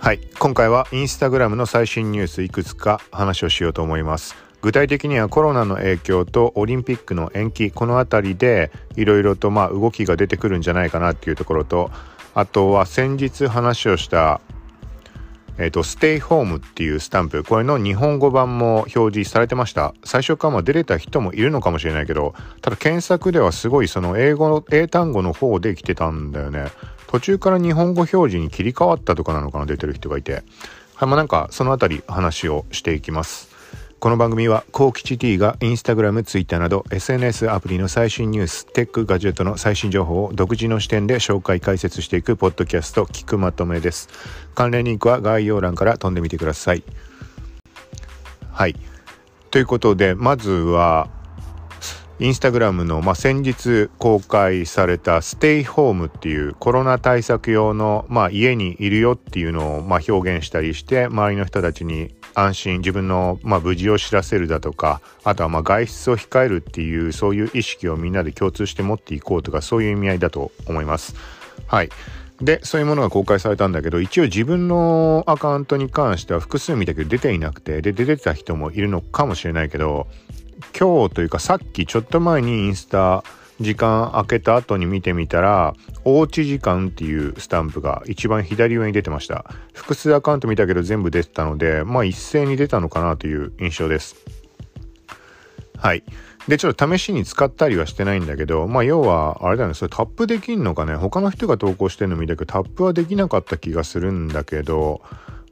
はい今回はインスタグラムの最新ニュースいくつか話をしようと思います具体的にはコロナの影響とオリンピックの延期この辺りでいろいろとまあ動きが出てくるんじゃないかなっていうところとあとは先日話をしたえっ、と、ステイホームっていうスタンプ、これの日本語版も表示されてました。最初から出れた人もいるのかもしれないけど、ただ検索ではすごいその英語の、英単語の方で来てたんだよね。途中から日本語表示に切り替わったとかなのかな出てる人がいてはいまあなんかその辺り話をしていきますこの番組はコウキチ T がインスタグラム、ツイッターなど SNS アプリの最新ニュース、テック、ガジェットの最新情報を独自の視点で紹介解説していくポッドキャスト聞くまとめです。関連リンクは概要欄から飛んでみてください。はい。ということで、まずはインスタグラムの、まあ、先日公開されたステイホームっていうコロナ対策用の、まあ、家にいるよっていうのを、まあ、表現したりして周りの人たちに安心自分の、まあ、無事を知らせるだとかあとはまあ外出を控えるっていうそういう意識をみんなで共通して持っていこうとかそういう意味合いだと思います。はいでそういうものが公開されたんだけど一応自分のアカウントに関しては複数見たけど出ていなくてで出てた人もいるのかもしれないけど今日というかさっきちょっと前にインスタ時間空けた後に見てみたら、おうち時間っていうスタンプが一番左上に出てました。複数アカウント見たけど全部出てたので、まあ一斉に出たのかなという印象です。はい。で、ちょっと試しに使ったりはしてないんだけど、まあ要は、あれだね、それタップできんのかね、他の人が投稿してるの見たけど、タップはできなかった気がするんだけど、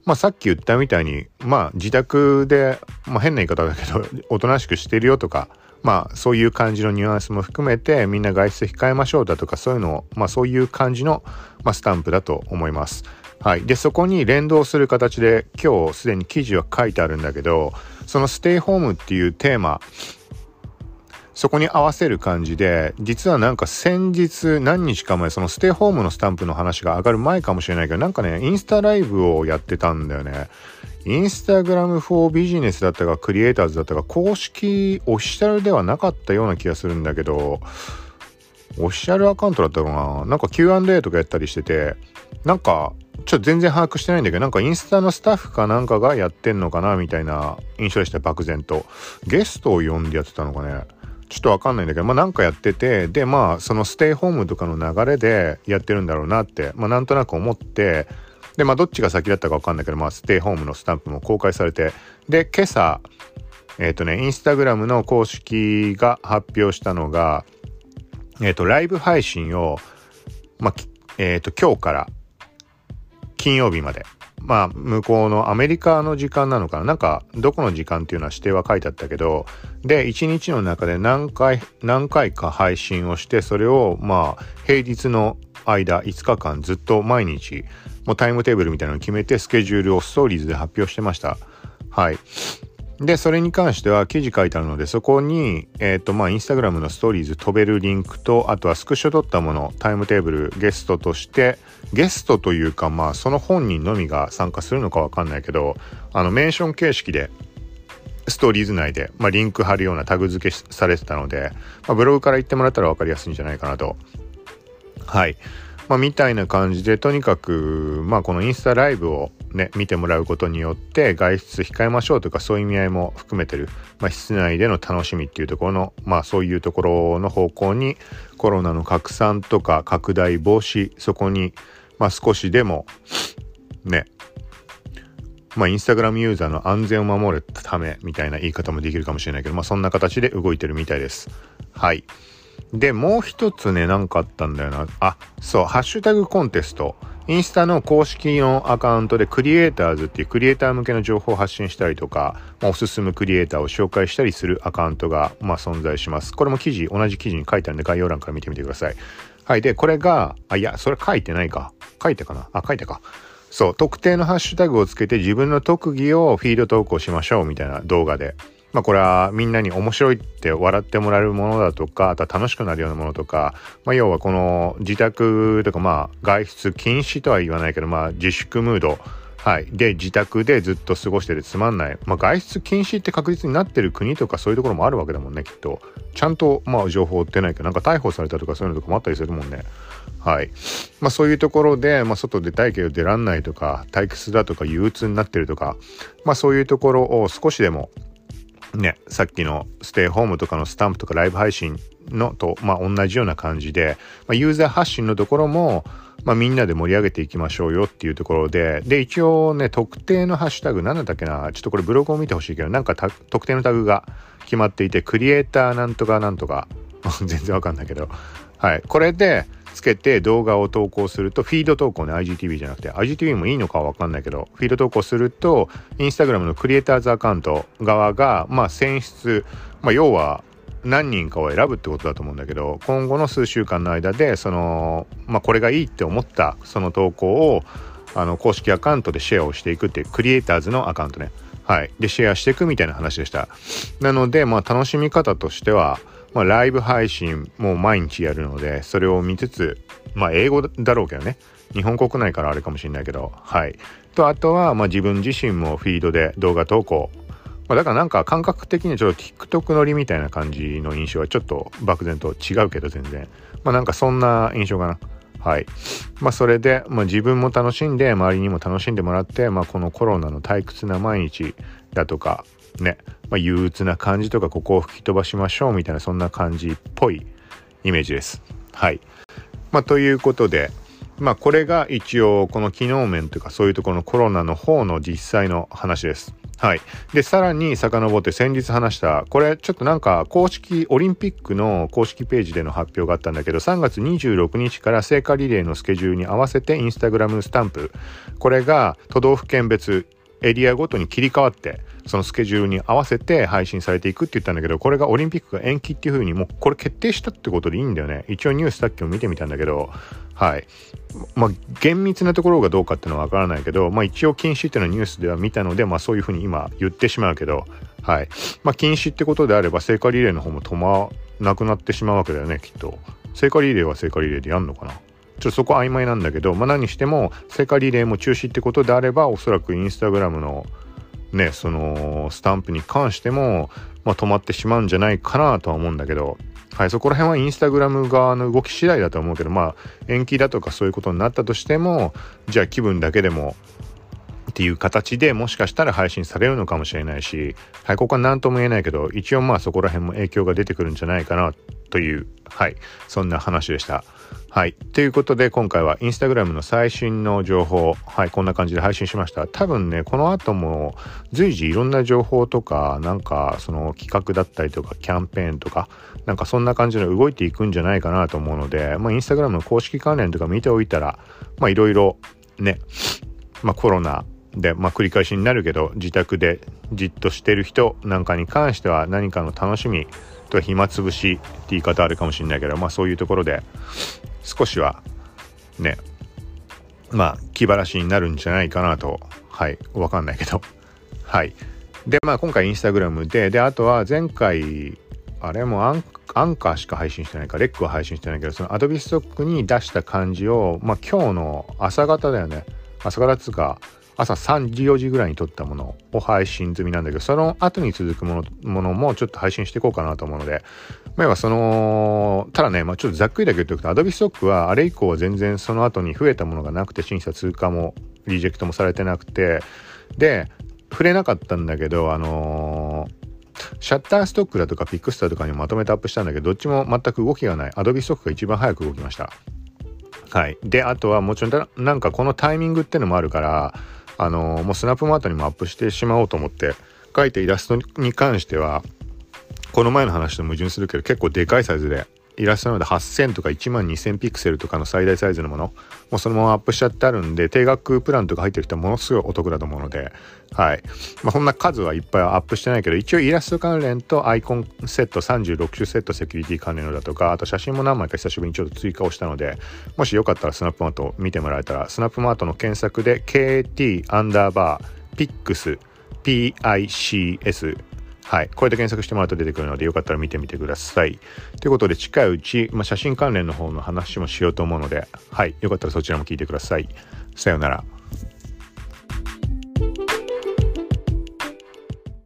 まあさっき言ったみたいに、まあ自宅で、まあ変な言い方だけど、おとなしくしてるよとか、まあそういう感じのニュアンスも含めてみんな外出控えましょうだとかそういうのを、まあそういう感じの、まあ、スタンプだと思います。はい。で、そこに連動する形で今日すでに記事は書いてあるんだけど、そのステイホームっていうテーマ、そこに合わせる感じで、実はなんか先日何日か前、そのステイホームのスタンプの話が上がる前かもしれないけど、なんかね、インスタライブをやってたんだよね。インスタグラムフォービジネスだったか、クリエイターズだったか、公式オフィシャルではなかったような気がするんだけど、オフィシャルアカウントだったかな？なんか Q&A とかやったりしてて、なんか、ちょっと全然把握してないんだけど、なんかインスタのスタッフかなんかがやってんのかなみたいな印象でした、漠然と。ゲストを呼んでやってたのかね。ちょっとわかんないんだけど、まあなんかやってて、で、まあそのステイホームとかの流れでやってるんだろうなって、まあなんとなく思って、で、まあどっちが先だったかわかんないけど、まあステイホームのスタンプも公開されて、で、今朝、えっ、ー、とね、インスタグラムの公式が発表したのが、えっ、ー、と、ライブ配信を、まあ、えっ、ー、と、今日から金曜日までまあ、向こうのアメリカの時間なのかななんか、どこの時間っていうのは指定は書いてあったけど、で、1日の中で何回、何回か配信をして、それを、まあ、平日の間、5日間ずっと毎日、もうタイムテーブルみたいなのを決めて、スケジュールをストーリーズで発表してました。はい。で、それに関しては記事書いてあるので、そこに、えっ、ー、と、まあ、インスタグラムのストーリーズ飛べるリンクと、あとはスクショ撮ったもの、タイムテーブル、ゲストとして、ゲストというか、まあ、その本人のみが参加するのかわかんないけど、あの、メンション形式で、ストーリーズ内で、まあ、リンク貼るようなタグ付けされてたので、まあ、ブログから言ってもらったら分かりやすいんじゃないかなと。はい。まあ、みたいな感じで、とにかく、まあ、このインスタライブをね、見てもらうことによって、外出控えましょうとか、そういう意味合いも含めてる、まあ、室内での楽しみっていうところの、まあ、そういうところの方向に、コロナの拡散とか拡大防止、そこに、まあ、少しでも、ね、まあ、インスタグラムユーザーの安全を守るためみたいな言い方もできるかもしれないけど、まあ、そんな形で動いてるみたいです。はい。で、もう一つね、なんかあったんだよな。あ、そう、ハッシュタグコンテスト。インスタの公式のアカウントでクリエイターズっていうクリエイター向けの情報を発信したりとか、まあ、おすすめクリエイターを紹介したりするアカウントが、まあ、存在します。これも記事、同じ記事に書いてあるんで概要欄から見てみてください。はい。で、これが、あ、いや、それ書いてないか。書いてかな？あ、書いてか。そう、特定のハッシュタグをつけて自分の特技をフィード投稿しましょうみたいな動画で。まあこれはみんなに面白いって笑ってもらえるものだとか、あとは楽しくなるようなものとか、まあ要はこの自宅とかまあ外出禁止とは言わないけど、まあ自粛ムード、はい。で、自宅でずっと過ごしててつまんない。まあ外出禁止って確実になってる国とかそういうところもあるわけだもんね、きっと。ちゃんとまあ情報追ってないけど、なんか逮捕されたとかそういうのとかもあったりするもんね。はいまあ、そういうところで、まあ、外出たいけど出らんないとか退屈だとか憂鬱になってるとか、まあ、そういうところを少しでもねさっきのステイホームとかのスタンプとかライブ配信のと、まあ、同じような感じで、まあ、ユーザー発信のところも、まあ、みんなで盛り上げていきましょうよっていうところでで一応ね特定のハッシュタグ何だったっけなちょっとこれブログを見てほしいけどなんか特定のタグが決まっていてクリエイターなんとかなんとか。全然わかんないけど。はい。これでつけて動画を投稿すると、フィード投稿ね、IGTV じゃなくて、IGTV もいいのかはわかんないけど、フィード投稿すると、インスタグラムのクリエイターズアカウント側が、まあ選出、まあ要は何人かを選ぶってことだと思うんだけど、今後の数週間の間で、その、まあこれがいいって思ったその投稿を、あの、公式アカウントでシェアをしていくっていう、クリエイターズのアカウントね。はい。で、シェアしていくみたいな話でした。なので、まあ楽しみ方としては、まあ、ライブ配信も毎日やるので、それを見つつ、まあ、英語だろうけどね。日本国内からあれかもしれないけど、はい。と、あとは、まあ、自分自身もフィードで動画投稿。まあ、だからなんか感覚的にちょっと TikTok 乗りみたいな感じの印象はちょっと漠然と違うけど全然。まあ、なんかそんな印象かな。はい。まあ、それで、まあ、自分も楽しんで、周りにも楽しんでもらって、まあ、このコロナの退屈な毎日だとか、ね、まあ、憂鬱な感じとかここを吹き飛ばしましょうみたいなそんな感じっぽいイメージです。はい。まあ、ということで、まあ、これが一応この機能面というかそういうところのコロナの方の実際の話です。はい。で、さらに遡って先日話した、これちょっとなんか公式、オリンピックの公式ページでの発表があったんだけど、3月26日から聖火リレーのスケジュールに合わせてインスタグラムスタンプ、これが都道府県別エリアごとに切り替わって、そのスケジュールに合わせて配信されていくって言ったんだけど、これがオリンピックが延期っていう風にもうこれ決定したってことでいいんだよね。一応ニュースさっきも見てみたんだけど、はい。まあ、厳密なところがどうかっていうのはわからないけど、まあ一応禁止っていうのはニュースでは見たので、まあそういう風に今言ってしまうけど、はい。まあ禁止ってことであれば聖火リレーの方も止まなくなってしまうわけだよね、きっと。聖火リレーは聖火リレーでやんのかな？ちょっとそこ曖昧なんだけど、まあ何しても聖火リレーも中止ってことであれば、おそらくインスタグラムのね、そのスタンプに関しても、まあ、止まってしまうんじゃないかなとは思うんだけど、はい、そこら辺はインスタグラム側の動き次第だと思うけど、まあ、延期だとかそういうことになったとしても、じゃあ気分だけでもっていう形でもしかしたら配信されるのかもしれないし、はい、ここは何とも言えないけど、一応まあそこら辺も影響が出てくるんじゃないかなという、はい、そんな話でした。はい。ということで、今回はインスタグラムの最新の情報、はい、こんな感じで配信しました。多分ね、この後も随時いろんな情報とか、なんかその企画だったりとか、キャンペーンとか、なんかそんな感じで動いていくんじゃないかなと思うので、まあ、インスタグラムの公式関連とか見ておいたら、まあ、いろいろね、まあ、コロナで、まあ、繰り返しになるけど、自宅でじっとしてる人なんかに関しては何かの楽しみと暇つぶしって言い方あるかもしれないけど、まあそういうところで少しはね、まあ気晴らしになるんじゃないかなと、はい、わかんないけど、はい。で、まあ今回インスタグラムで、で、あとは前回、あれもアンアンカーしか配信してないか、レックは配信してないけど、そのアドビストックに出した感じを、まあ今日の朝方だよね。朝方っつうか、朝3時4時ぐらいに撮ったものを配信済みなんだけど、その後に続くものものもちょっと配信していこうかなと思うので、まあ、その、ただね、まあ、ちょっとざっくりだけ言っておくと、Adobe Stock はあれ以降は全然その後に増えたものがなくて、審査通過もリジェクトもされてなくて、で、触れなかったんだけど、あのーシャッターストックだとかピックスターとかにまとめてアップしたんだけど、どっちも全く動きがない。Adobe Stock が一番早く動きました。はい。で、あとはもちろん、なんかこのタイミングってのもあるから、あのもうスナップマートにもアップしてしまおうと思って描いたイラストに関してはこの前の話と矛盾するけど結構でかいサイズでイラストなので8000とか1万2000ピクセルとかの最大サイズのものもうそのままアップしちゃってあるんで定額プランとか入ってる人はものすごいお得だと思うのではい。まあそんな数はいっぱいアップしてないけど一応イラスト関連とアイコンセット36種セットセキュリティ関連のだとかあと写真も何枚か久しぶりにちょっと追加をしたのでもしよかったらスナップマート見てもらえたらスナップマートの検索で KT アンダーバーピックス PICS はい。これで検索してもらうと出てくるので、よかったら見てみてください。ということで、近いうち、まあ、写真関連の方の話もしようと思うので、はい。よかったらそちらも聞いてください。さようなら。